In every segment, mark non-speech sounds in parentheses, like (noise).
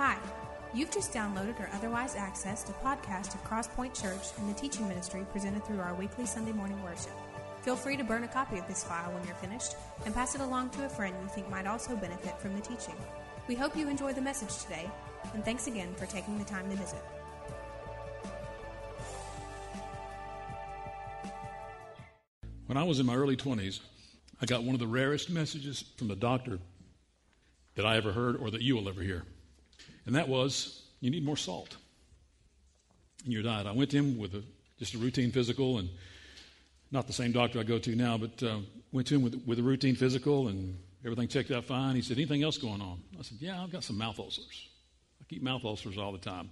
Hi, you've just downloaded or otherwise accessed a podcast of Crosspoint Church and the teaching ministry presented through our weekly Sunday morning worship. Feel free to burn a copy of this file when you're finished and pass it along to a friend you think might also benefit from the teaching. We hope you enjoy the message today, and thanks again for taking the time to visit. When I was in my early 20s, I got one of the rarest messages from a doctor that I ever heard or that you will ever hear. And that was, you need more salt in your diet. I went to him with a, just a routine physical, and not the same doctor I go to now, but uh, went to him with, with a routine physical, and everything checked out fine. He said, Anything else going on? I said, Yeah, I've got some mouth ulcers. I keep mouth ulcers all the time.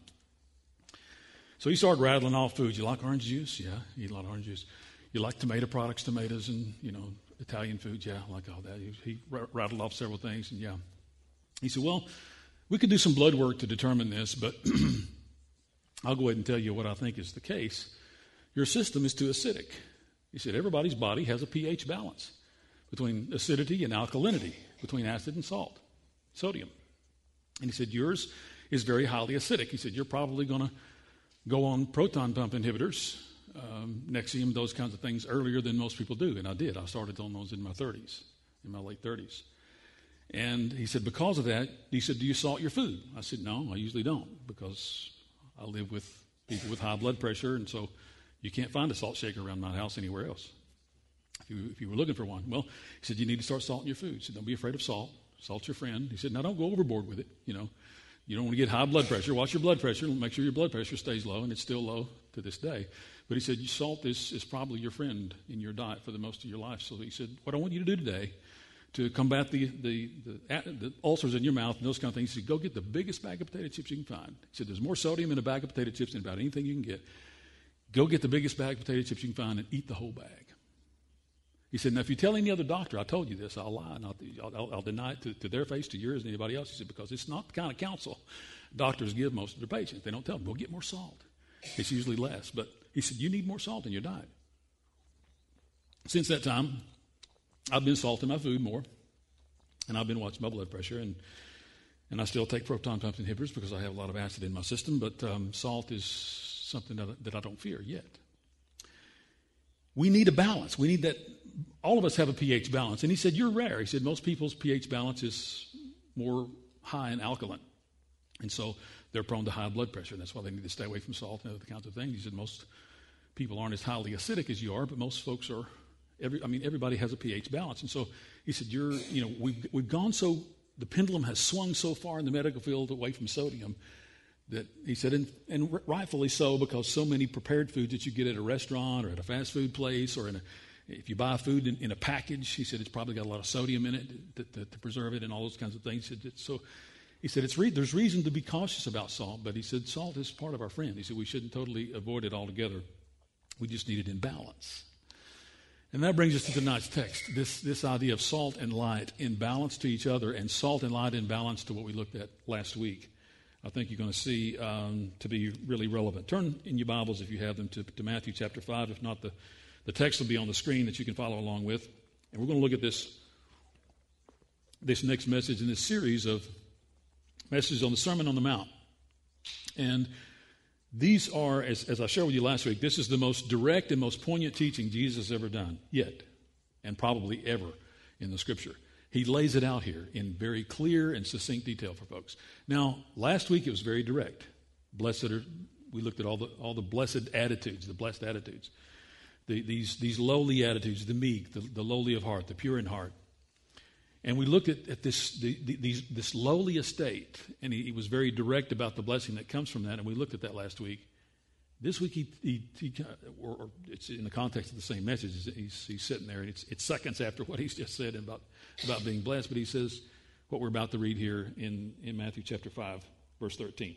So he started rattling off foods. You like orange juice? Yeah, eat a lot of orange juice. You like tomato products, tomatoes, and, you know, Italian foods? Yeah, like all that. He, he rattled off several things, and yeah. He said, Well, we could do some blood work to determine this, but (clears throat) I'll go ahead and tell you what I think is the case. Your system is too acidic. He said, Everybody's body has a pH balance between acidity and alkalinity, between acid and salt, sodium. And he said, Yours is very highly acidic. He said, You're probably going to go on proton pump inhibitors, um, Nexium, those kinds of things earlier than most people do. And I did. I started on those in my 30s, in my late 30s. And he said, Because of that, he said, Do you salt your food? I said, No, I usually don't because I live with people with high blood pressure, and so you can't find a salt shaker around my house anywhere else if you, if you were looking for one. Well, he said, You need to start salting your food. He said, Don't be afraid of salt. Salt's your friend. He said, Now don't go overboard with it. You know, you don't want to get high blood pressure. Watch your blood pressure. Make sure your blood pressure stays low, and it's still low to this day. But he said, Salt is, is probably your friend in your diet for the most of your life. So he said, What I want you to do today to combat the, the, the, the, ulcers in your mouth and those kind of things. He said, go get the biggest bag of potato chips you can find. He said, there's more sodium in a bag of potato chips than about anything you can get. Go get the biggest bag of potato chips you can find and eat the whole bag. He said, now if you tell any other doctor I told you this, I'll lie. I'll, I'll, I'll, deny it to, to, their face, to yours, and anybody else. He said, because it's not the kind of counsel doctors give most of their patients. They don't tell them, go get more salt. It's usually less. But he said, you need more salt in your diet. Since that time, I've been salting my food more, and I've been watching my blood pressure, and and I still take proton pump inhibitors because I have a lot of acid in my system. But um, salt is something that, that I don't fear yet. We need a balance. We need that. All of us have a pH balance, and he said you're rare. He said most people's pH balance is more high in alkaline, and so they're prone to high blood pressure. And that's why they need to stay away from salt and other kinds of things. He said most people aren't as highly acidic as you are, but most folks are Every, I mean, everybody has a pH balance. And so he said, You're, you know, we've, we've gone so, the pendulum has swung so far in the medical field away from sodium that he said, and, and rightfully so, because so many prepared foods that you get at a restaurant or at a fast food place or in a, if you buy food in, in a package, he said it's probably got a lot of sodium in it to, to, to preserve it and all those kinds of things. He said, so he said it's re- there's reason to be cautious about salt, but he said salt is part of our friend. He said we shouldn't totally avoid it altogether. We just need it in balance. And that brings us to tonight's text this, this idea of salt and light in balance to each other, and salt and light in balance to what we looked at last week. I think you're going to see um, to be really relevant. Turn in your Bibles, if you have them, to, to Matthew chapter 5. If not, the, the text will be on the screen that you can follow along with. And we're going to look at this, this next message in this series of messages on the Sermon on the Mount. And these are, as, as I shared with you last week, this is the most direct and most poignant teaching Jesus has ever done, yet, and probably ever in the scripture. He lays it out here in very clear and succinct detail for folks. Now, last week it was very direct. Blessed are, we looked at all the, all the blessed attitudes, the blessed attitudes. The, these, these lowly attitudes, the meek, the, the lowly of heart, the pure in heart, and we looked at, at this, the, the, these, this lowly estate, and he, he, was very direct about the blessing that comes from that, and we looked at that last week. This week, he, he, he or, or, it's in the context of the same message. He's, he's sitting there, and it's, it's, seconds after (laughs) what he's just said about, about being blessed, but he says what we're about to read here in, in Matthew chapter 5, verse 13.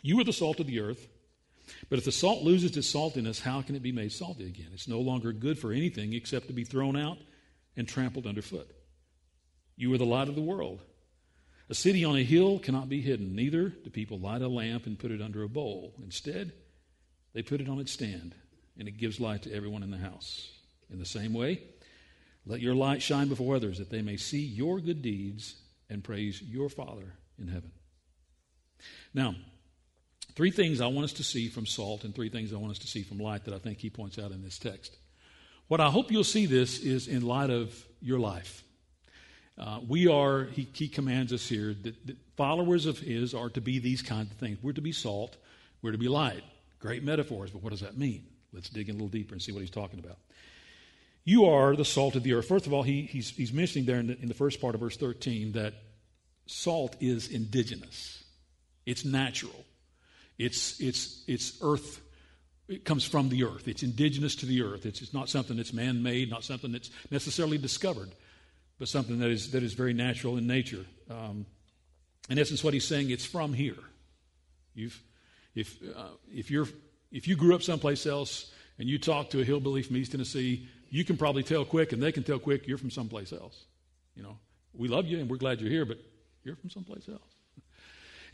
You are the salt of the earth, but if the salt loses its saltiness, how can it be made salty again? It's no longer good for anything except to be thrown out and trampled underfoot. You are the light of the world. A city on a hill cannot be hidden. Neither do people light a lamp and put it under a bowl. Instead, they put it on its stand, and it gives light to everyone in the house. In the same way, let your light shine before others, that they may see your good deeds and praise your Father in heaven. Now, three things I want us to see from salt and three things I want us to see from light that I think he points out in this text. What I hope you'll see this is in light of your life. Uh, we are, he, he, commands us here that, that, followers of his are to be these kinds of things. We're to be salt, we're to be light. Great metaphors, but what does that mean? Let's dig in a little deeper and see what he's talking about. You are the salt of the earth. First of all, he, he's, he's mentioning there in the, in the first part of verse 13 that salt is indigenous, it's natural, it's, it's, it's earth. It comes from the earth. It's indigenous to the earth. It's, it's not something that's man made, not something that's necessarily discovered, but something that is, that is very natural in nature. Um, in essence, what he's saying, it's from here. You've, if, uh, if, you're, if you grew up someplace else and you talk to a hillbilly from East Tennessee, you can probably tell quick, and they can tell quick you're from someplace else. You know, we love you and we're glad you're here, but you're from someplace else.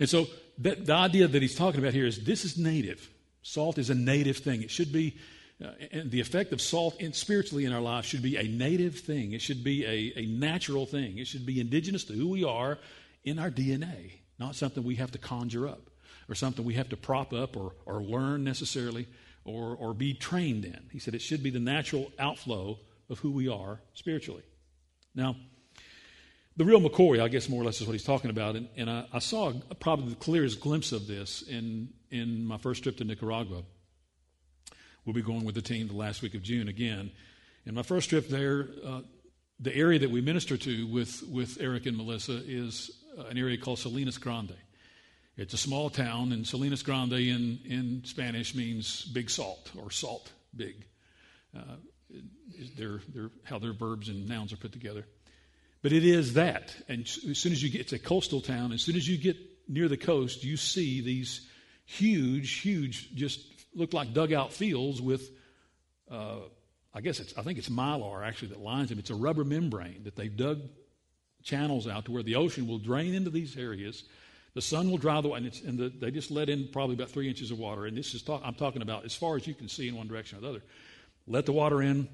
And so that, the idea that he's talking about here is this is native. Salt is a native thing. It should be, uh, and the effect of salt in, spiritually in our lives should be a native thing. It should be a, a natural thing. It should be indigenous to who we are in our DNA, not something we have to conjure up or something we have to prop up or, or learn necessarily or, or be trained in. He said it should be the natural outflow of who we are spiritually. Now, the real McCoy, I guess more or less is what he's talking about. And, and I, I, saw probably the clearest glimpse of this in, in my first trip to Nicaragua. We'll be going with the team the last week of June again. And my first trip there, uh, the area that we minister to with, with Eric and Melissa is uh, an area called Salinas Grande. It's a small town, and Salinas Grande in, in Spanish means big salt or salt big. Uh, they're, they're, how their verbs and nouns are put together. But it is that. And as soon as you get, it's a coastal town. As soon as you get near the coast, you see these huge, huge, just look like dugout fields with, uh, I guess it's, I think it's mylar actually that lines them. It's a rubber membrane that they've dug channels out to where the ocean will drain into these areas the sun will dry the and, and the, they just let in probably about three inches of water. And this is talk, I'm talking about as far as you can see in one direction or the other. Let the water in,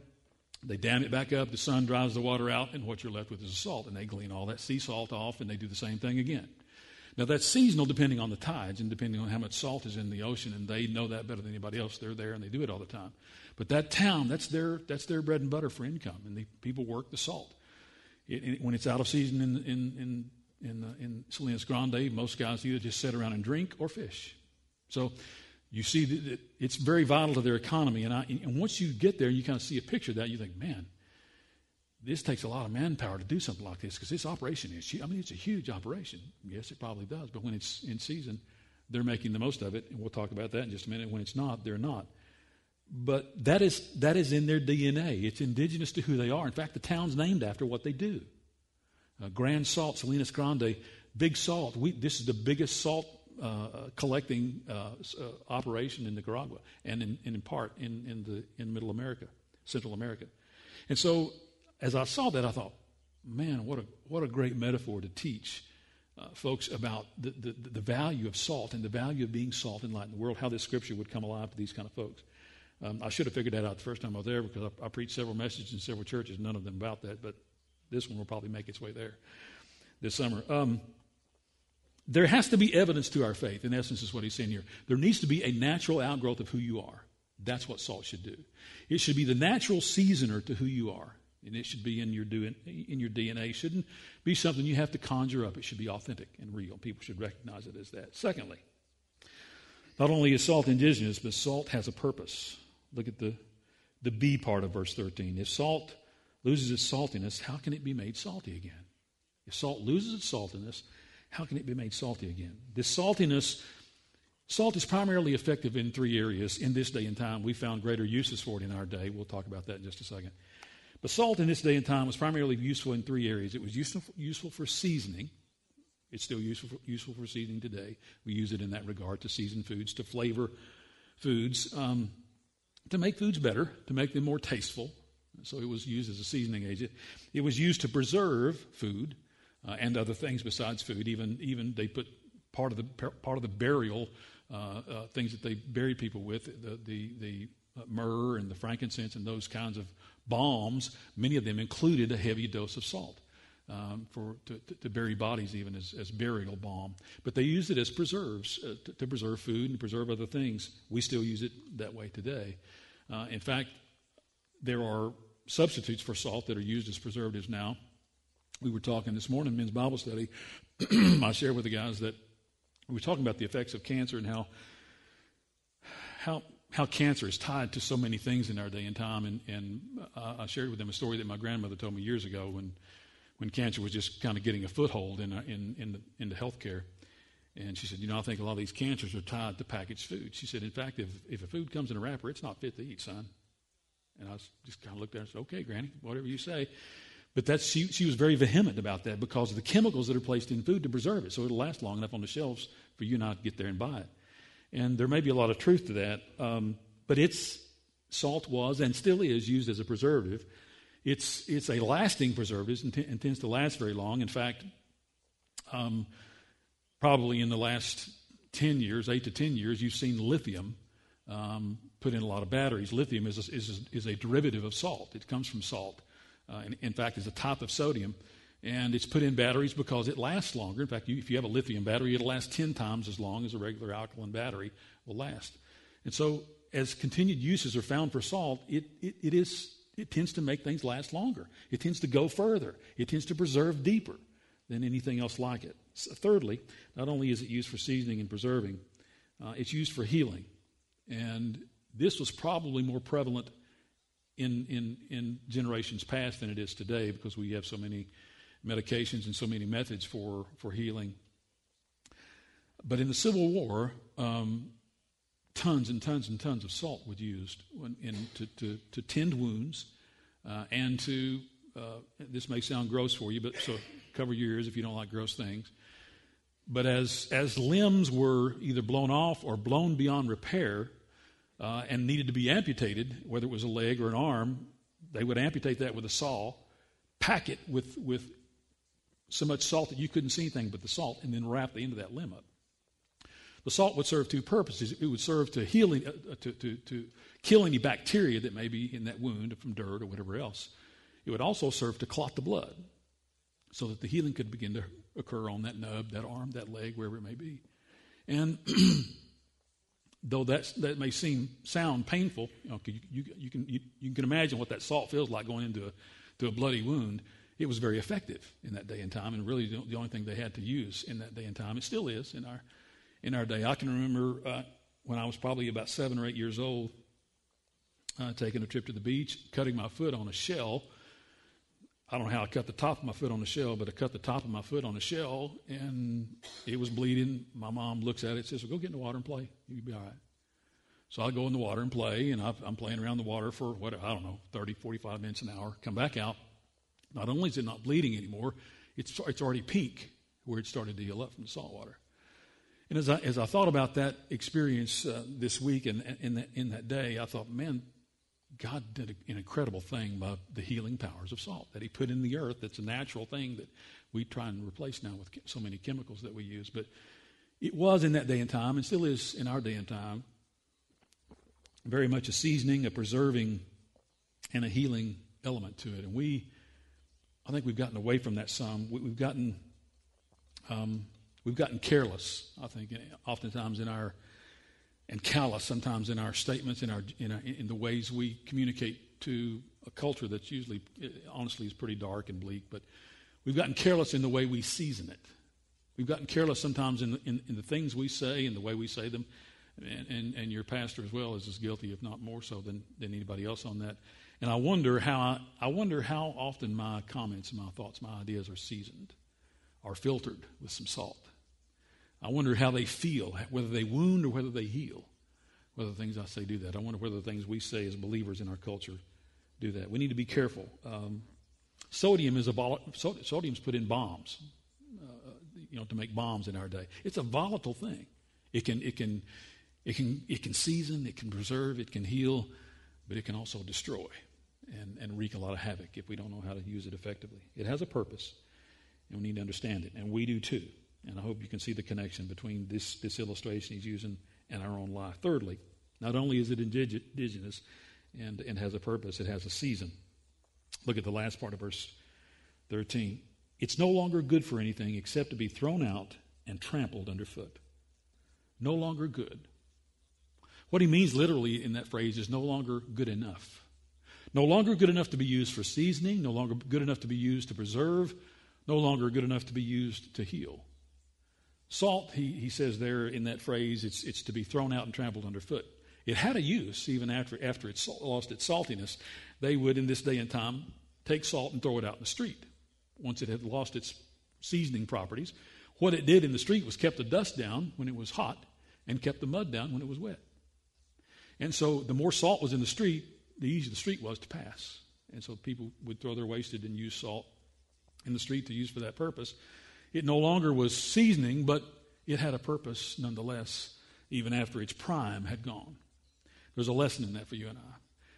they dam it back up, the sun dries the water out, and what you're left with is a salt. And they glean all that sea salt off, and they do the same thing again. Now, that's seasonal depending on the tides and depending on how much salt is in the ocean, and they know that better than anybody else. They're there and they do it all the time. But that town, that's their, that's their bread and butter for income, and the people work the salt. It, it, when it's out of season in, in, in in, uh, in Salinas Grande, most guys either just sit around and drink or fish. So you see that it's very vital to their economy. And, I, and once you get there and you kind of see a picture of that, you think, man, this takes a lot of manpower to do something like this because this operation is, I mean, it's a huge operation. Yes, it probably does. But when it's in season, they're making the most of it. And we'll talk about that in just a minute. When it's not, they're not. But that is, that is in their DNA. It's indigenous to who they are. In fact, the town's named after what they do. Uh, Grand Salt, Salinas Grande, big salt. We, this is the biggest salt uh, collecting uh, uh, operation in Nicaragua and in, and in part in, in, the, in Middle America, Central America. And so as I saw that, I thought, man, what a, what a great metaphor to teach uh, folks about the, the, the, value of salt and the value of being salt and light in the world, how this scripture would come alive to these kind of folks. Um, I should have figured that out the first time I was there because I, I preached several messages in several churches, none of them about that, but this one will probably make its way there this summer. Um, there has to be evidence to our faith, in essence, is what he's saying here. There needs to be a natural outgrowth of who you are. That's what salt should do. It should be the natural seasoner to who you are. And it should be in your, do, in your DNA. It shouldn't be something you have to conjure up. It should be authentic and real. People should recognize it as that. Secondly, not only is salt indigenous, but salt has a purpose. Look at the, the B part of verse 13. If salt loses its saltiness, how can it be made salty again? If salt loses its saltiness, how can it be made salty again? This saltiness, salt is primarily effective in three areas in this day and time. We found greater uses for it in our day. We'll talk about that in just a second. But salt in this day and time was primarily useful in three areas. It was useful, useful for seasoning. It's still useful for, useful for seasoning today. We use it in that regard to season foods, to flavor foods, um, to make foods better, to make them more tasteful, so it was used as a seasoning agent. It was used to preserve food uh, and other things besides food. Even even they put part of the part of the burial uh, uh, things that they buried people with the the, the uh, myrrh and the frankincense and those kinds of balms. Many of them included a heavy dose of salt. um, for to, to, bury bodies, even as, as burial balm. But they used it as preserves uh, to, to, preserve food and preserve other things. We still use it that way today. Uh, in fact, there are substitutes for salt that are used as preservatives now. We were talking this morning, men's Bible study. (clears throat) I shared with the guys that we were talking about the effects of cancer and how how how cancer is tied to so many things in our day and time. And, and uh, I shared with them a story that my grandmother told me years ago when when cancer was just kind of getting a foothold in, in, in, the, into healthcare. And she said, You know, I think a lot of these cancers are tied to packaged food. She said, In fact, if, if a food comes in a wrapper, it's not fit to eat, son. And I just kind of looked at her and said, Okay, Granny, whatever you say. But that's, she, she was very vehement about that because of the chemicals that are placed in food to preserve it. So it'll last long enough on the shelves for you not to get there and buy it. And there may be a lot of truth to that. Um, but it's, salt was and still is used as a preservative. It's, it's a lasting preservative and, t- and tends to last very long. In fact, um, probably in the last 10 years, 8 to 10 years, you've seen lithium um, put in a lot of batteries. Lithium is a, is a, is a derivative of salt, it comes from salt. Uh, in, in fact, is a type of sodium. And it's put in batteries because it lasts longer. In fact, you, if you have a lithium battery, it'll last 10 times as long as a regular alkaline battery will last. And so, as continued uses are found for salt, it, it, it is it tends to make things last longer. It tends to go further. It tends to preserve deeper than anything else like it. So thirdly, not only is it used for seasoning and preserving, uh, it's used for healing. And this was probably more prevalent in, in, in generations past than it is today because we have so many medications and so many methods for, for healing. But in the Civil War, um, tons and tons and tons of salt was used in, to, to, to tend wounds uh, and to, uh, this may sound gross for you, but so cover your ears if you don't like gross things. But as, as limbs were either blown off or blown beyond repair uh, and needed to be amputated, whether it was a leg or an arm, they would amputate that with a saw, pack it with, with so much salt that you couldn't see anything but the salt, and then wrap the end of that limb up. The salt would serve two purposes. It would serve to heal, uh, uh, to, to, to kill any bacteria that may be in that wound from dirt or whatever else. It would also serve to clot the blood so that the healing could begin to occur on that nub, that arm, that leg, wherever it may be. And (clears throat) though that that may seem sound painful, you, know, you, you, you can, you, can imagine what that salt feels like going into a, to a bloody wound. It was very effective in that day and time, and really the only thing they had to use in that day and time. It still is in our in our day. I can remember uh, when I was probably about seven or eight years old, uh, taking a trip to the beach, cutting my foot on a shell. I don't know how I cut the top of my foot on a shell, but I cut the top of my foot on a shell, and it was bleeding. My mom looks at it says, well, Go get in the water and play. You'll be all right. So I go in the water and play, and I'm playing around the water for, what, I don't know, 30, 45 minutes an hour. Come back out. Not only is it not bleeding anymore, it's, it's already pink where it started to heal up from the salt water. And as I, as I thought about that experience uh, this week and, in that, in that day, I thought, man, God did an incredible thing by the healing powers of salt that He put in the earth. That's a natural thing that we try and replace now with so many chemicals that we use. But it was in that day and time, and still is in our day and time, very much a seasoning, a preserving, and a healing element to it. And we, I think we've gotten away from that some. We, have gotten um, we've gotten careless, I think, oftentimes in our, and callous sometimes in our statements, in, our, in, our, in the ways we communicate to a culture that's usually, honestly, is pretty dark and bleak, but we've gotten careless in the way we season it. We've gotten careless sometimes in, in, in the things we say and the way we say them. And, and, and, your pastor as well is as guilty, if not more so, than, than anybody else on that. And I wonder how I, wonder how often my comments, my thoughts, my ideas are seasoned, are filtered with some salt. I wonder how they feel, whether they wound or whether they heal. Whether the things I say do that. I wonder whether the things we say as believers in our culture do that. We need to be careful. Um, sodium is a vol- sodium's put in bombs, uh, you know, to make bombs in our day. It's a volatile thing. It can it can it can it can season, it can preserve, it can heal, but it can also destroy and, and wreak a lot of havoc if we don't know how to use it effectively. It has a purpose, and we need to understand it, and we do too. And I hope you can see the connection between this, this illustration he's using and our own life. Thirdly, not only is it indigenous and, and has a purpose, it has a season. Look at the last part of verse 13. It's no longer good for anything except to be thrown out and trampled underfoot. No longer good. What he means literally in that phrase is no longer good enough. No longer good enough to be used for seasoning, no longer good enough to be used to preserve, no longer good enough to be used to heal. Salt, he, he says there in that phrase, it's, it's to be thrown out and trampled underfoot. It had a use even after, after it lost its saltiness. They would, in this day and time, take salt and throw it out in the street once it had lost its seasoning properties. What it did in the street was kept the dust down when it was hot and kept the mud down when it was wet. And so the more salt was in the street, the easier the street was to pass. And so people would throw their wasted and use salt in the street to use for that purpose. It no longer was seasoning, but it had a purpose nonetheless, even after its prime had gone. There's a lesson in that for you and I.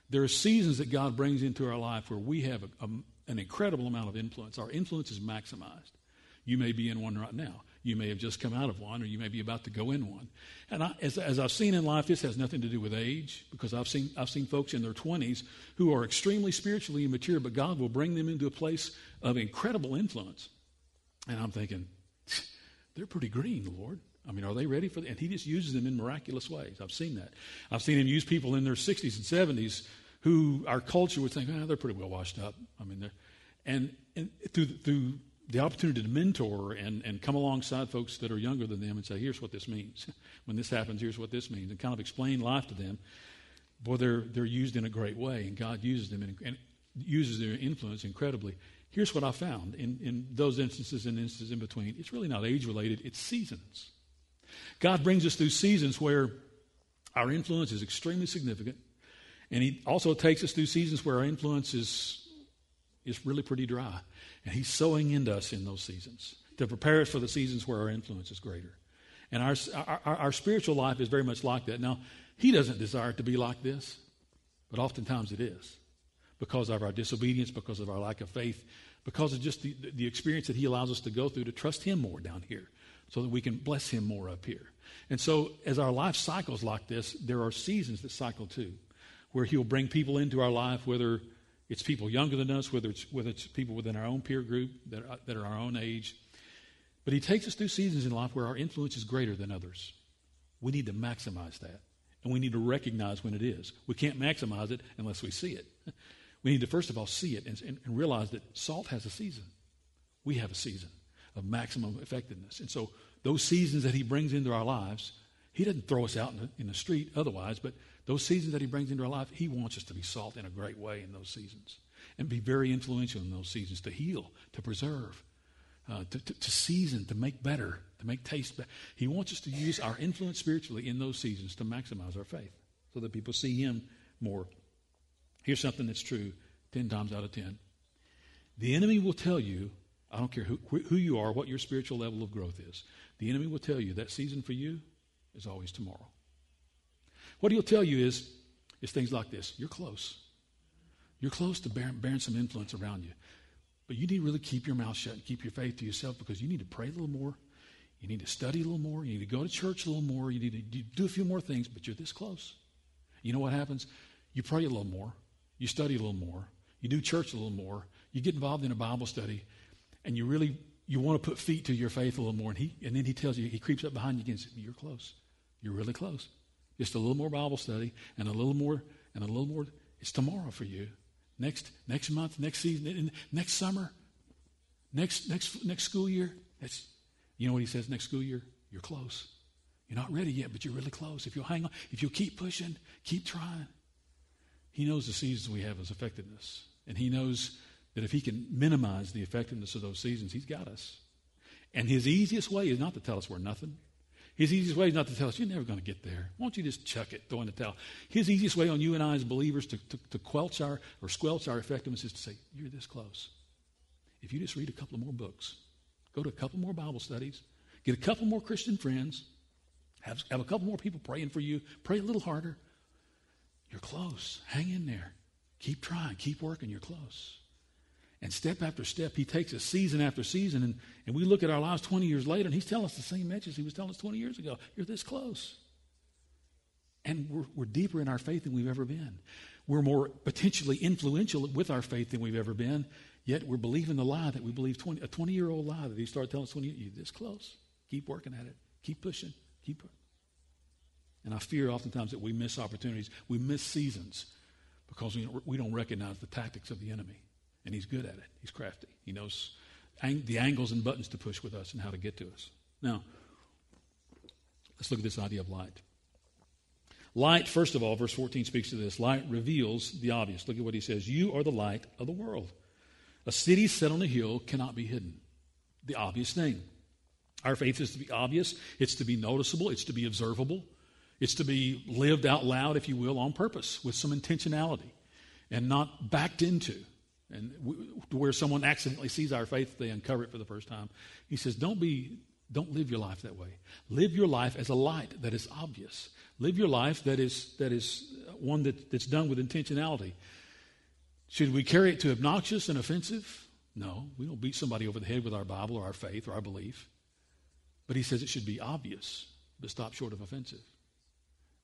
There are seasons that God brings into our life where we have a, a, an incredible amount of influence. Our influence is maximized. You may be in one right now. You may have just come out of one, or you may be about to go in one. And I, as, as I've seen in life, this has nothing to do with age, because I've seen, I've seen folks in their 20s who are extremely spiritually immature, but God will bring them into a place of incredible influence. And I'm thinking, they're pretty green, Lord. I mean, are they ready for that? And he just uses them in miraculous ways. I've seen that. I've seen him use people in their 60s and 70s who our culture would think, oh, they're pretty well washed up. I mean, they're, and, and through, through the opportunity to mentor and, and come alongside folks that are younger than them and say, here's what this means. (laughs) when this happens, here's what this means, and kind of explain life to them. Boy, they're, they're used in a great way, and God uses them in, and uses their influence incredibly. Here's what I found in, in those instances and instances in between it's really not age related, it's seasons. God brings us through seasons where our influence is extremely significant, and He also takes us through seasons where our influence is, is really pretty dry. And He's sowing into us in those seasons to prepare us for the seasons where our influence is greater. And our, our, our spiritual life is very much like that. Now, He doesn't desire to be like this, but oftentimes it is because of our disobedience, because of our lack of faith, because of just the, the experience that He allows us to go through to trust Him more down here so that we can bless Him more up here. And so, as our life cycles like this, there are seasons that cycle too, where He'll bring people into our life, whether it's people younger than us, whether it's, whether it's people within our own peer group that are, that are our own age. But He takes us through seasons in life where our influence is greater than others. We need to maximize that. And we need to recognize when it is. We can't maximize it unless we see it. (laughs) We need to, first of all, see it and, and, and realize that salt has a season. We have a season of maximum effectiveness. And so, those seasons that He brings into our lives, He doesn't throw us out in the, in the street otherwise, but those seasons that He brings into our life, He wants us to be salt in a great way in those seasons and be very influential in those seasons to heal, to preserve, uh, to, to, to, season, to make better, to make taste better. He wants us to use our influence spiritually in those seasons to maximize our faith so that people see Him more Here's something that's true 10 times out of 10. The enemy will tell you, I don't care who, who you are, what your spiritual level of growth is, the enemy will tell you that season for you is always tomorrow. What he'll tell you is, is things like this You're close. You're close to bearing, bearing some influence around you. But you need to really keep your mouth shut and keep your faith to yourself because you need to pray a little more. You need to study a little more. You need to go to church a little more. You need to do a few more things, but you're this close. You know what happens? You pray a little more. You study a little more. You do church a little more. You get involved in a Bible study, and you really you want to put feet to your faith a little more. And he and then he tells you he creeps up behind you again. Says, You're close. You're really close. Just a little more Bible study and a little more and a little more. It's tomorrow for you. Next next month, next season, next summer, next next next school year. That's you know what he says. Next school year, you're close. You're not ready yet, but you're really close. If you'll hang on, if you'll keep pushing, keep trying, he knows the seasons we have as effectiveness. And He knows that if He can minimize the effectiveness of those seasons, He's got us. And His easiest way is not to tell us we're nothing. His easiest way is not to tell us, you're never going to get there. Why don't you just chuck it, throw in the towel? His easiest way on you and I as believers to, to, to our or squelch our effectiveness is to say, you're this close. If you just read a couple more books, go to a couple more Bible studies, get a couple more Christian friends, have, have a couple more people praying for you, pray a little harder, you're close. Hang in there. Keep trying. Keep working. You're close. And step after step, he takes us season after season, and, and we look at our lives 20 years later, and he's telling us the same message he was telling us 20 years ago. You're this close. And we're, we're deeper in our faith than we've ever been. We're more potentially influential with our faith than we've ever been. Yet we're believing the lie that we believe 20, a 20 year old lie that he started telling us when you're this close. Keep working at it. Keep pushing. Keep. And I fear oftentimes that we miss opportunities. We miss seasons because we we don't recognize the tactics of the enemy. And he's good at it. He's crafty. He knows the angles and buttons to push with us and how to get to us. Now, let's look at this idea of light. Light, first of all, verse 14 speaks to this. Light reveals the obvious. Look at what he says You are the light of the world. A city set on a hill cannot be hidden. The obvious thing. Our faith is to be obvious, it's to be noticeable, it's to be observable, it's to be lived out loud, if you will, on purpose with some intentionality and not backed into. And where someone accidentally sees our faith, they uncover it for the first time. He says, Don't be, don't live your life that way. Live your life as a light that is obvious. Live your life that is, that is one that, that's done with intentionality. Should we carry it to obnoxious and offensive? No, we don't beat somebody over the head with our Bible or our faith or our belief. But he says it should be obvious, but stop short of offensive.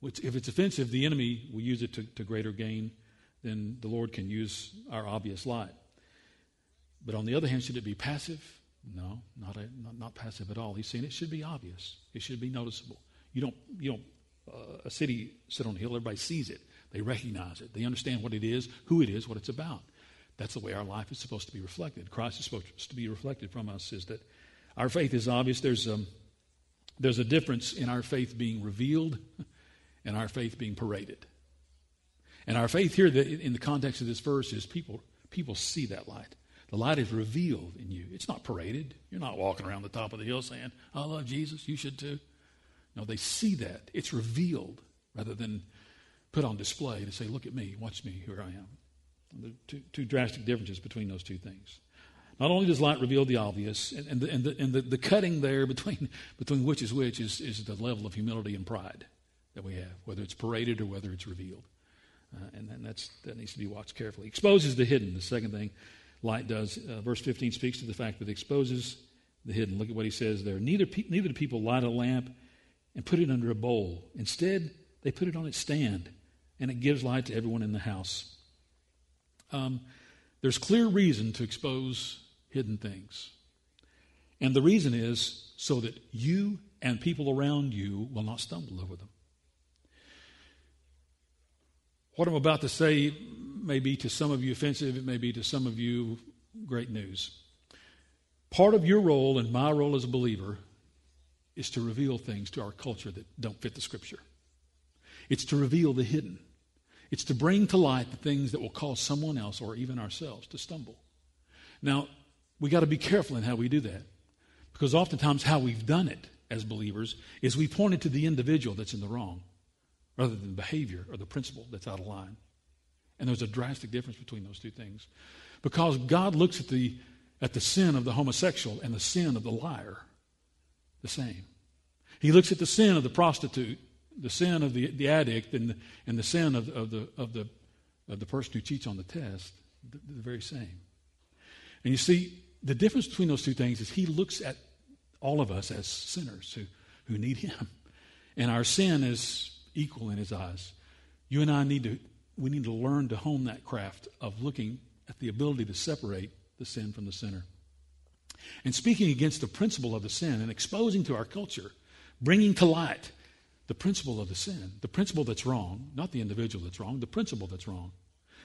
If it's offensive, the enemy will use it to, to greater gain than the Lord can use our obvious light. But on the other hand, should it be passive? No, not, a, not, not passive at all. He's saying it should be obvious. It should be noticeable. You don't, you don't, uh, a city sit on a hill, everybody sees it. They recognize it. They understand what it is, who it is, what it's about. That's the way our life is supposed to be reflected. Christ is supposed to be reflected from us is that our faith is obvious. There's, um, there's a difference in our faith being revealed (laughs) and our faith being paraded. And our faith here, in the context of this verse, is people, people see that light. The light is revealed in you. It's not paraded. You're not walking around the top of the hill saying, I love Jesus, you should too. No, they see that. It's revealed rather than put on display to say, look at me, watch me, here I am. There two, two drastic differences between those two things. Not only does light reveal the obvious, and, and, the, and, the, and the, the, cutting there (laughs) between, between which is which is, is the level of humility and pride that we have, whether it's paraded or whether it's revealed. Uh, and, and that's, that needs to be watched carefully. Exposes the hidden, the second thing light does. Uh, verse 15 speaks to the fact that it exposes the hidden. Look at what he says there. Neither, pe- neither do people light a lamp and put it under a bowl. Instead, they put it on its stand, and it gives light to everyone in the house. Um, there's clear reason to expose hidden things. And the reason is so that you and people around you will not stumble over them. What I'm about to say may be to some of you offensive, it may be to some of you great news. Part of your role and my role as a believer is to reveal things to our culture that don't fit the scripture. It's to reveal the hidden. It's to bring to light the things that will cause someone else or even ourselves to stumble. Now, we got to be careful in how we do that because oftentimes how we've done it as believers is we pointed to the individual that's in the wrong rather than the behavior or the principle that's out of line. And there's a drastic difference between those two things. Because God looks at the, at the sin of the homosexual and the sin of the liar the same. He looks at the sin of the prostitute, the sin of the, the addict, and the, and the sin of, of, the, of, the, of the person who cheats on the test, the, the very same. And you see, the difference between those two things is he looks at all of us as sinners who, who need him. And our sin is equal in his eyes. You and I need to we need to learn to hone that craft of looking at the ability to separate the sin from the sinner. And speaking against the principle of the sin and exposing to our culture, bringing to light the principle of the sin, the principle that's wrong, not the individual that's wrong, the principle that's wrong,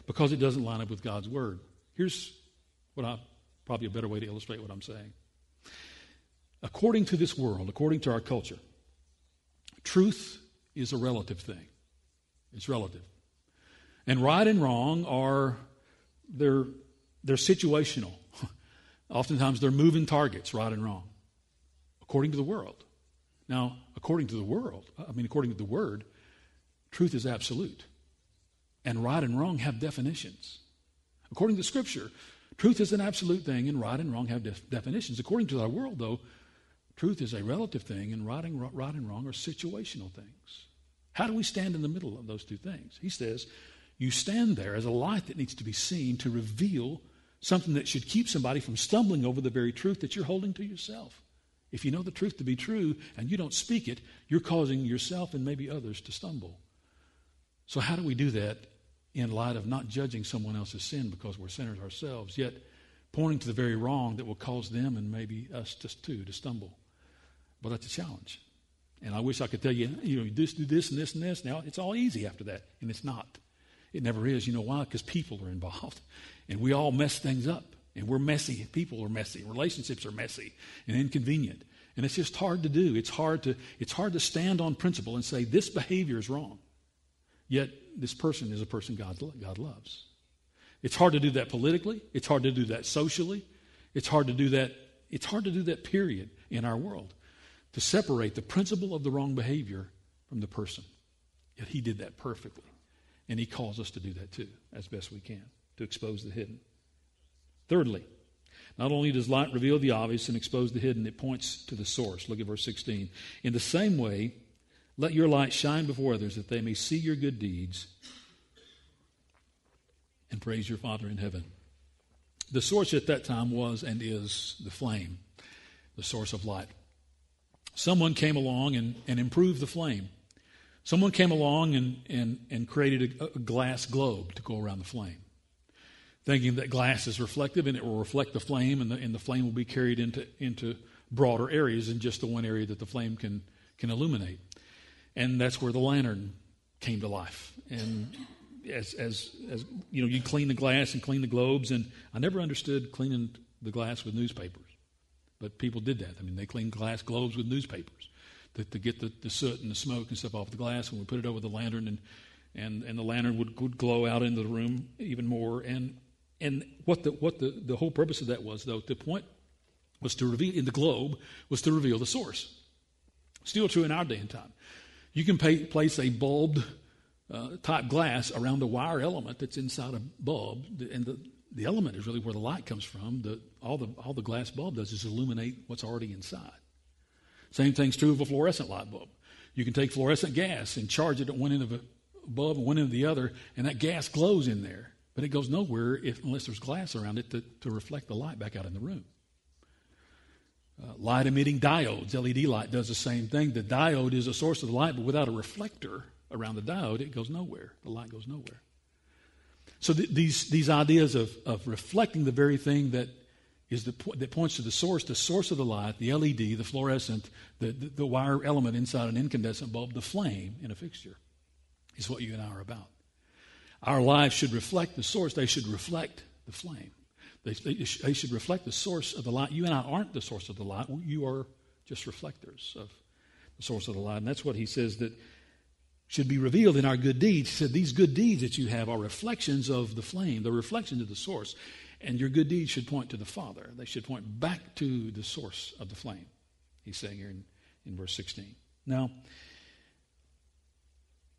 because it doesn't line up with God's word. Here's what I probably a better way to illustrate what I'm saying. According to this world, according to our culture, truth is a relative thing. It's relative. And right and wrong are they're they're situational. (laughs) Oftentimes they're moving targets, right and wrong, according to the world. Now, according to the world, I mean according to the word, truth is absolute. And right and wrong have definitions. According to Scripture, truth is an absolute thing, and right and wrong have def- definitions. According to our world, though, truth is a relative thing, and right and, right and wrong are situational things. How do we stand in the middle of those two things? He says, You stand there as a light that needs to be seen to reveal something that should keep somebody from stumbling over the very truth that you're holding to yourself. If you know the truth to be true and you don't speak it, you're causing yourself and maybe others to stumble. So, how do we do that in light of not judging someone else's sin because we're sinners ourselves, yet pointing to the very wrong that will cause them and maybe us just too to stumble. But that's a challenge. And I wish I could tell you, you know, this, do this and this and this. Now, it's all easy after that, and it's not. It never is. You know why? Because people are involved, and we all mess things up. And we're messy. People are messy. Relationships are messy and inconvenient. And it's just hard to do. It's hard to, it's hard to stand on principle and say, this behavior is wrong. Yet, this person is a person God, God loves. It's hard to do that politically. It's hard to do that socially. It's hard to do that. It's hard to do that, period, in our world. To separate the principle of the wrong behavior from the person. Yet he did that perfectly. And he calls us to do that too, as best we can, to expose the hidden. Thirdly, not only does light reveal the obvious and expose the hidden, it points to the source. Look at verse 16. In the same way, let your light shine before others that they may see your good deeds and praise your Father in heaven. The source at that time was and is the flame, the source of light. Someone came along and, and improved the flame. Someone came along and, and, and created a, a glass globe to go around the flame, thinking that glass is reflective and it will reflect the flame, and the, and the flame will be carried into, into broader areas than just the one area that the flame can, can illuminate. And that's where the lantern came to life. And as, as, as you know, you clean the glass and clean the globes, and I never understood cleaning the glass with newspapers. But people did that. I mean, they cleaned glass globes with newspapers to, to get the, the soot and the smoke and stuff off the glass. And we put it over the lantern, and, and, and the lantern would, would glow out into the room even more. And, and what, the, what the, the whole purpose of that was, though, the point was to reveal, in the globe, was to reveal the source. Still true in our day and time. You can pay, place a bulbed uh, type glass around the wire element that's inside a bulb, and the, the element is really where the light comes from. The, all, the, all the glass bulb does is illuminate what's already inside. Same thing's true of a fluorescent light bulb. You can take fluorescent gas and charge it at one end of a bulb and one end of the other, and that gas glows in there. But it goes nowhere if, unless there's glass around it to, to reflect the light back out in the room. Uh, light emitting diodes, LED light does the same thing. The diode is a source of the light, but without a reflector around the diode, it goes nowhere. The light goes nowhere. So th- these, these ideas of, of reflecting the very thing that is the that points to the source, the source of the light, the LED, the fluorescent, the, the, the wire element inside an incandescent bulb, the flame in a fixture, is what you and I are about. Our lives should reflect the source. They should reflect the flame. They, they, they should reflect the source of the light. You and I aren't the source of the light. You are just reflectors of the source of the light. And that's what he says that should be revealed in our good deeds. He said, These good deeds that you have are reflections of the flame, the reflections of the source. And your good deeds should point to the Father. They should point back to the source of the flame, he's saying here in, in verse 16. Now,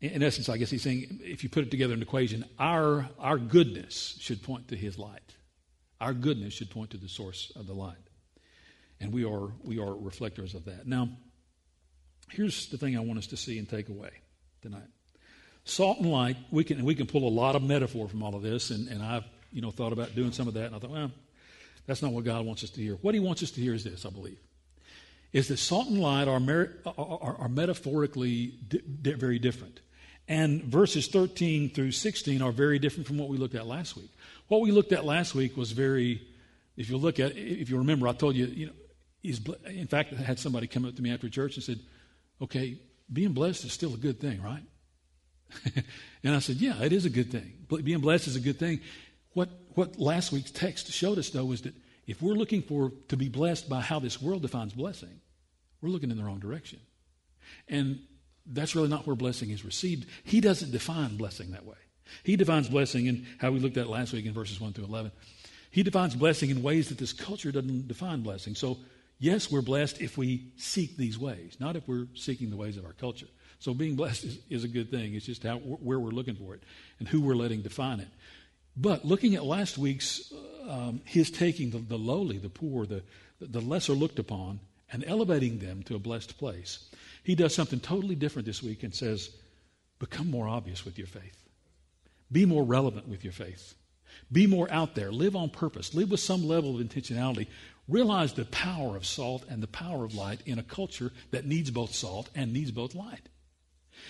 in essence, I guess he's saying if you put it together in an equation, our, our goodness should point to his light. Our goodness should point to the source of the light. And we are, we are reflectors of that. Now, here's the thing I want us to see and take away tonight. Salt and light, we can, we can pull a lot of metaphor from all of this, and, and I've you know, thought about doing some of that, and I thought, well, that's not what God wants us to hear. What He wants us to hear is this, I believe, is that salt and light are, mer- are, are metaphorically di- di- very different. And verses 13 through 16 are very different from what we looked at last week. What we looked at last week was very, if you look at, if you remember, I told you, you know, in fact, I had somebody come up to me after church and said, okay, being blessed is still a good thing, right? (laughs) and I said, yeah, it is a good thing. Being blessed is a good thing. What, what last week's text showed us, though, is that if we're looking for to be blessed by how this world defines blessing, we're looking in the wrong direction. And that's really not where blessing is received. He doesn't define blessing that way. He defines blessing in how we looked at last week in verses 1 through 11. He defines blessing in ways that this culture doesn't define blessing. So, yes, we're blessed if we seek these ways, not if we're seeking the ways of our culture. So, being blessed is, is a good thing. It's just how, where we're looking for it and who we're letting define it. But looking at last week's, um, his taking the, the lowly, the poor, the, the lesser looked upon, and elevating them to a blessed place, he does something totally different this week and says, Become more obvious with your faith. Be more relevant with your faith. Be more out there. Live on purpose. Live with some level of intentionality. Realize the power of salt and the power of light in a culture that needs both salt and needs both light.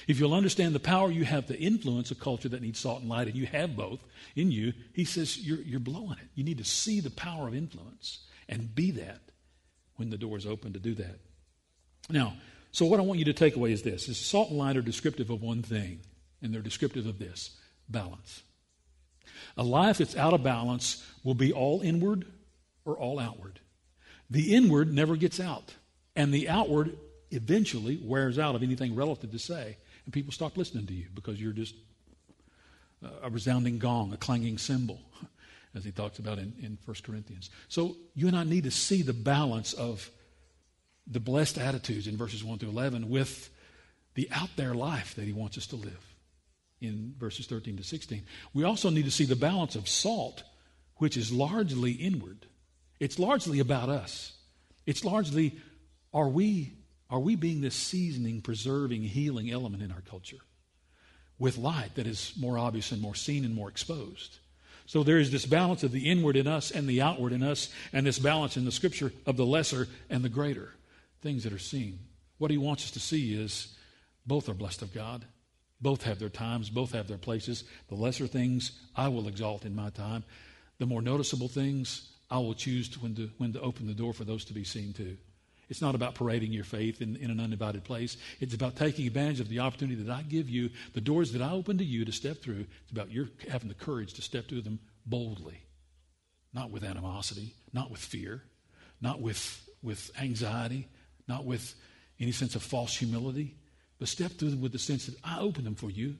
If you'll understand the power you have to influence a culture that needs salt and light, and you have both in you, he says you're, you're blowing it. You need to see the power of influence and be that when the door is open to do that. Now, so what I want you to take away is this is salt and light are descriptive of one thing, and they're descriptive of this balance. A life that's out of balance will be all inward or all outward. The inward never gets out, and the outward eventually wears out of anything relative to say, and people stop listening to you because you're just uh, a resounding gong, a clanging cymbal, (laughs) as he talks about in, in 1 Corinthians. So you and I need to see the balance of the blessed attitudes in verses 1 through 11 with the out there life that he wants us to live in verses 13 to 16. We also need to see the balance of salt, which is largely inward. It's largely about us. It's largely, are we, are we being this seasoning, preserving, healing element in our culture with light that is more obvious and more seen and more exposed? So there is this balance of the inward in us and the outward in us, and this balance in the scripture of the lesser and the greater things that are seen. What he wants us to see is both are blessed of God. Both have their times, both have their places. The lesser things I will exalt in my time. The more noticeable things I will choose to when, to when to open the door for those to be seen too. It's not about parading your faith in, in an uninvited place. It's about taking advantage of the opportunity that I give you, the doors that I open to you to step through. It's about your having the courage to step through them boldly, not with animosity, not with fear, not with, with anxiety, not with any sense of false humility, but step through them with the sense that I open them for you.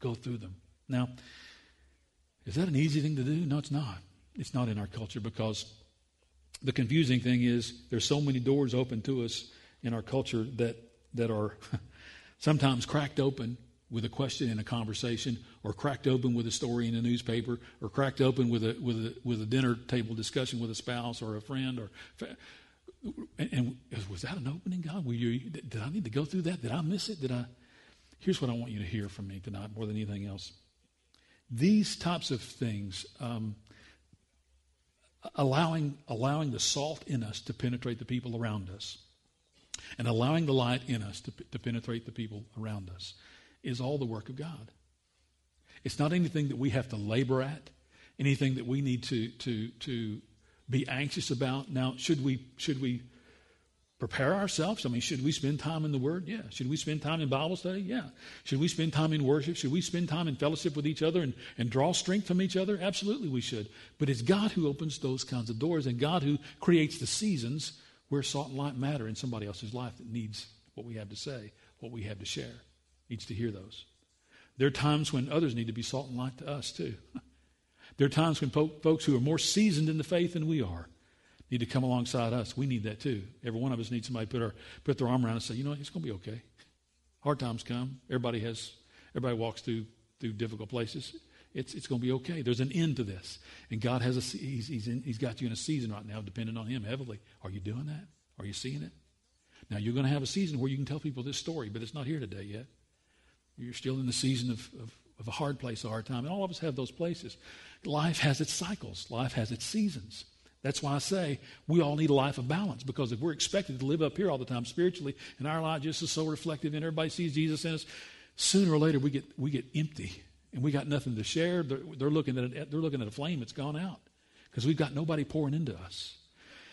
Go through them. Now, is that an easy thing to do? No, it's not. It's not in our culture because the confusing thing is there's so many doors open to us in our culture that, that are (laughs) sometimes cracked open with a question in a conversation, or cracked open with a story in a newspaper, or cracked open with a with a with a dinner table discussion with a spouse or a friend, or and, and was that an opening, God? You, did I need to go through that? Did I miss it? Did I? Here's what I want you to hear from me tonight more than anything else. These types of things, um, allowing, allowing the salt in us to penetrate the people around us, and allowing the light in us to, to penetrate the people around us, is all the work of God. It's not anything that we have to labor at, anything that we need to, to, to be anxious about. Now, should we, should we prepare ourselves? I mean, should we spend time in the Word? Yeah. Should we spend time in Bible study? Yeah. Should we spend time in worship? Should we spend time in fellowship with each other and, and draw strength from each other? Absolutely, we should. But it's God who opens those kinds of doors and God who creates the seasons where salt and light matter in somebody else's life that needs what we have to say, what we have to share, needs to hear those. There are times when others need to be salt and light to us, too. (laughs) There are times when po- folks who are more seasoned in the faith than we are need to come alongside us. We need that too. Every one of us needs somebody put, our, put their arm around and say, you know, it's going to be okay. Hard times come. Everybody has, everybody walks through, through difficult places. It's, it's going to be okay. There's an end to this. And God has a, he's, he's, in, he's got you in a season right now depending on Him heavily. Are you doing that? Are you seeing it? Now, you're going to have a season where you can tell people this story, but it's not here today yet. You're still in the season of, of, of a hard place, a hard time. And all of us have those places. Life has its cycles, life has its seasons. That's why I say we all need a life of balance because if we're expected to live up here all the time spiritually and our life just is so reflective and everybody sees Jesus in us, sooner or later we get, we get empty and we got nothing to share. They're, they're looking, at it, they're looking at a flame that's gone out because we've got nobody pouring into us.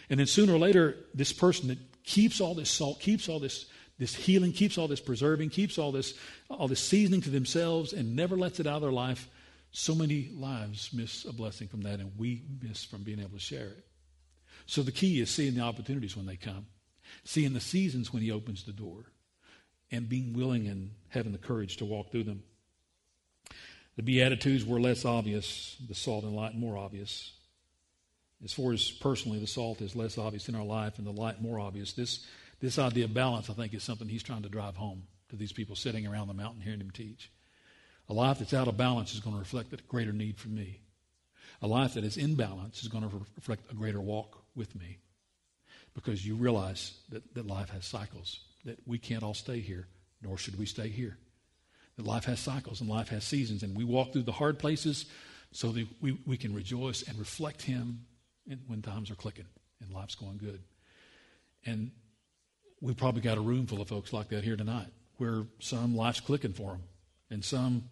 And then sooner or later, this person that keeps all this salt, keeps all this, this healing, keeps all this preserving, keeps all this, all this seasoning to themselves and never lets it out of their life so many lives miss a blessing from that, and we miss from being able to share it. So the key is seeing the opportunities when they come, seeing the seasons when He opens the door, and being willing and having the courage to walk through them. The Beatitudes were less obvious, the salt and light more obvious. As far as personally, the salt is less obvious in our life and the light more obvious. This, this idea of balance, I think, is something he's trying to drive home to these people sitting around the mountain hearing him teach. A life that's out of balance is going to reflect a greater need for me. A life that is in balance is going to reflect a greater walk with me. Because you realize that, that life has cycles, that we can't all stay here, nor should we stay here. That life has cycles and life has seasons, and we walk through the hard places so that we, we can rejoice and reflect Him when times are clicking and life's going good. And we've probably got a room full of folks like that here tonight where some life's clicking for them, and some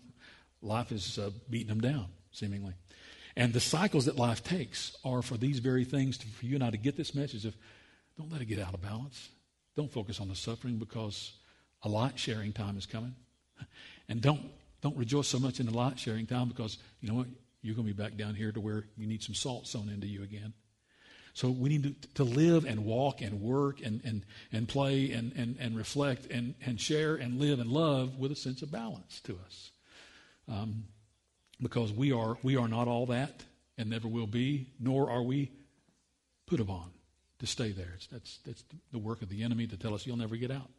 life is uh, beating them down, seemingly. And the cycles that life takes are for these very things, to, for you and I to get this message of don't let it get out of balance. Don't focus on the suffering because a light sharing time is coming. (laughs) And don't, don't rejoice so much in the light sharing time because, you know what, you're going to be back down here to where you need some salt sown into you again. So we need to, to live and walk and work and, and, and play and, and, and reflect and, and share and live and love with a sense of balance to us. Um, because we are, we are not all that and never will be, nor are we put upon to stay there. It's, that's, that's the work of the enemy to tell us you'll never get out.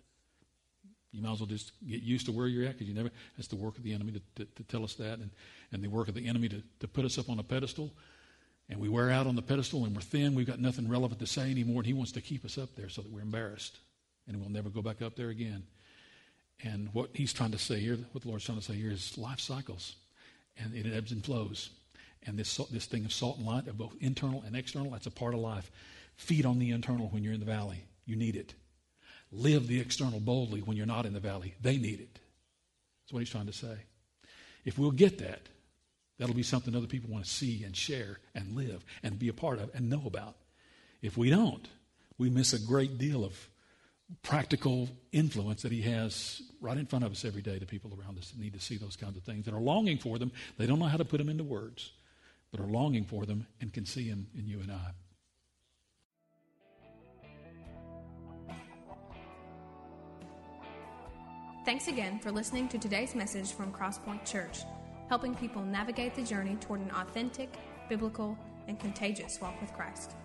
You might as well just get used to where you're at because you never, that's the work of the enemy to, to, to, tell us that and, and the work of the enemy to, to put us up on a pedestal. And we wear out on the pedestal and we're thin. We've got nothing relevant to say anymore. And he wants to keep us up there so that we're embarrassed and we'll never go back up there again. And what he's trying to say here, what the Lord's trying to say here is life cycles and it ebbs and flows. And this, this thing of salt and light, of both internal and external, that's a part of life. Feed on the internal when you're in the valley. You need it. Live the external boldly when you're not in the valley. They need it. That's what he's trying to say. If we'll get that, that'll be something other people want to see and share and live and be a part of and know about. If we don't, we miss a great deal of practical influence that he has right in front of us every day to people around us that need to see those kinds of things and are longing for them. They don't know how to put them into words, but are longing for them and can see them in you and I. Thanks again for listening to today's message from Crosspoint Church, helping people navigate the journey toward an authentic, biblical, and contagious walk with Christ.